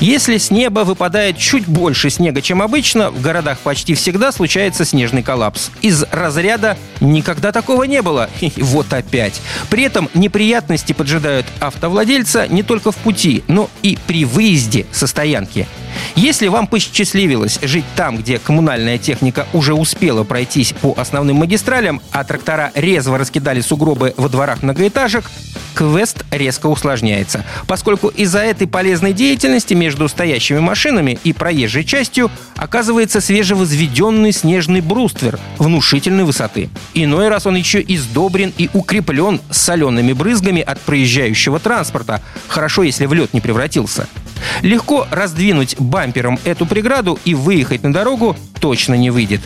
Если с неба выпадает чуть больше снега, чем обычно, в городах почти всегда случается снежный коллапс. Из разряда «никогда такого не было». И вот опять. При этом неприятности поджидают автовладельца не только в пути, но и при выезде со стоянки. Если вам посчастливилось жить там, где коммунальная техника уже успела пройтись по основным магистралям, а трактора резво раскидали сугробы во дворах многоэтажек, квест резко усложняется, поскольку из-за этой полезной деятельности между стоящими машинами и проезжей частью оказывается свежевозведенный снежный бруствер внушительной высоты. Иной раз он еще издобрен и укреплен солеными брызгами от проезжающего транспорта, хорошо, если в лед не превратился. Легко раздвинуть бампером эту преграду и выехать на дорогу точно не выйдет.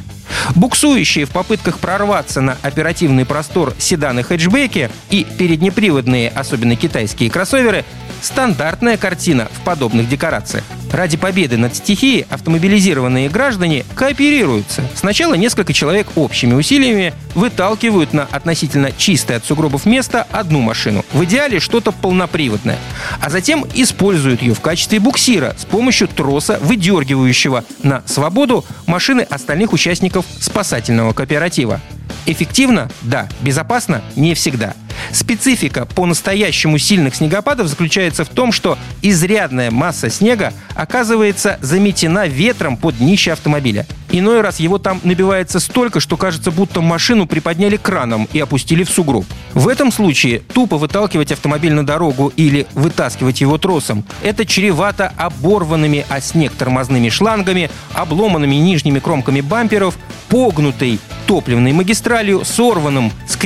Буксующие в попытках прорваться на оперативный простор седаны хэтчбеки и переднеприводные, особенно китайские кроссоверы, стандартная картина в подобных декорациях. Ради победы над стихией автомобилизированные граждане кооперируются. Сначала несколько человек общими усилиями выталкивают на относительно чистое от сугробов место одну машину. В идеале что-то полноприводное. А затем используют ее в качестве буксира с помощью троса, выдергивающего на свободу машины остальных участников спасательного кооператива. Эффективно? Да. Безопасно? Не всегда. Специфика по-настоящему сильных снегопадов заключается в том, что изрядная масса снега оказывается заметена ветром под днище автомобиля. Иной раз его там набивается столько, что кажется, будто машину приподняли краном и опустили в сугроб. В этом случае тупо выталкивать автомобиль на дорогу или вытаскивать его тросом – это чревато оборванными о снег тормозными шлангами, обломанными нижними кромками бамперов, погнутой топливной магистралью, сорванным с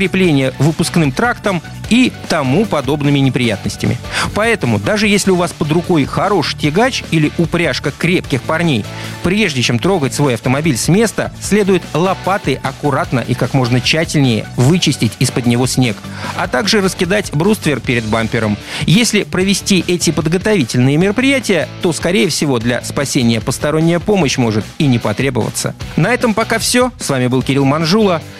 выпускным трактом и тому подобными неприятностями. Поэтому, даже если у вас под рукой хороший тягач или упряжка крепких парней, прежде чем трогать свой автомобиль с места, следует лопатой аккуратно и как можно тщательнее вычистить из-под него снег, а также раскидать бруствер перед бампером. Если провести эти подготовительные мероприятия, то, скорее всего, для спасения посторонняя помощь может и не потребоваться. На этом пока все. С вами был Кирилл Манжула.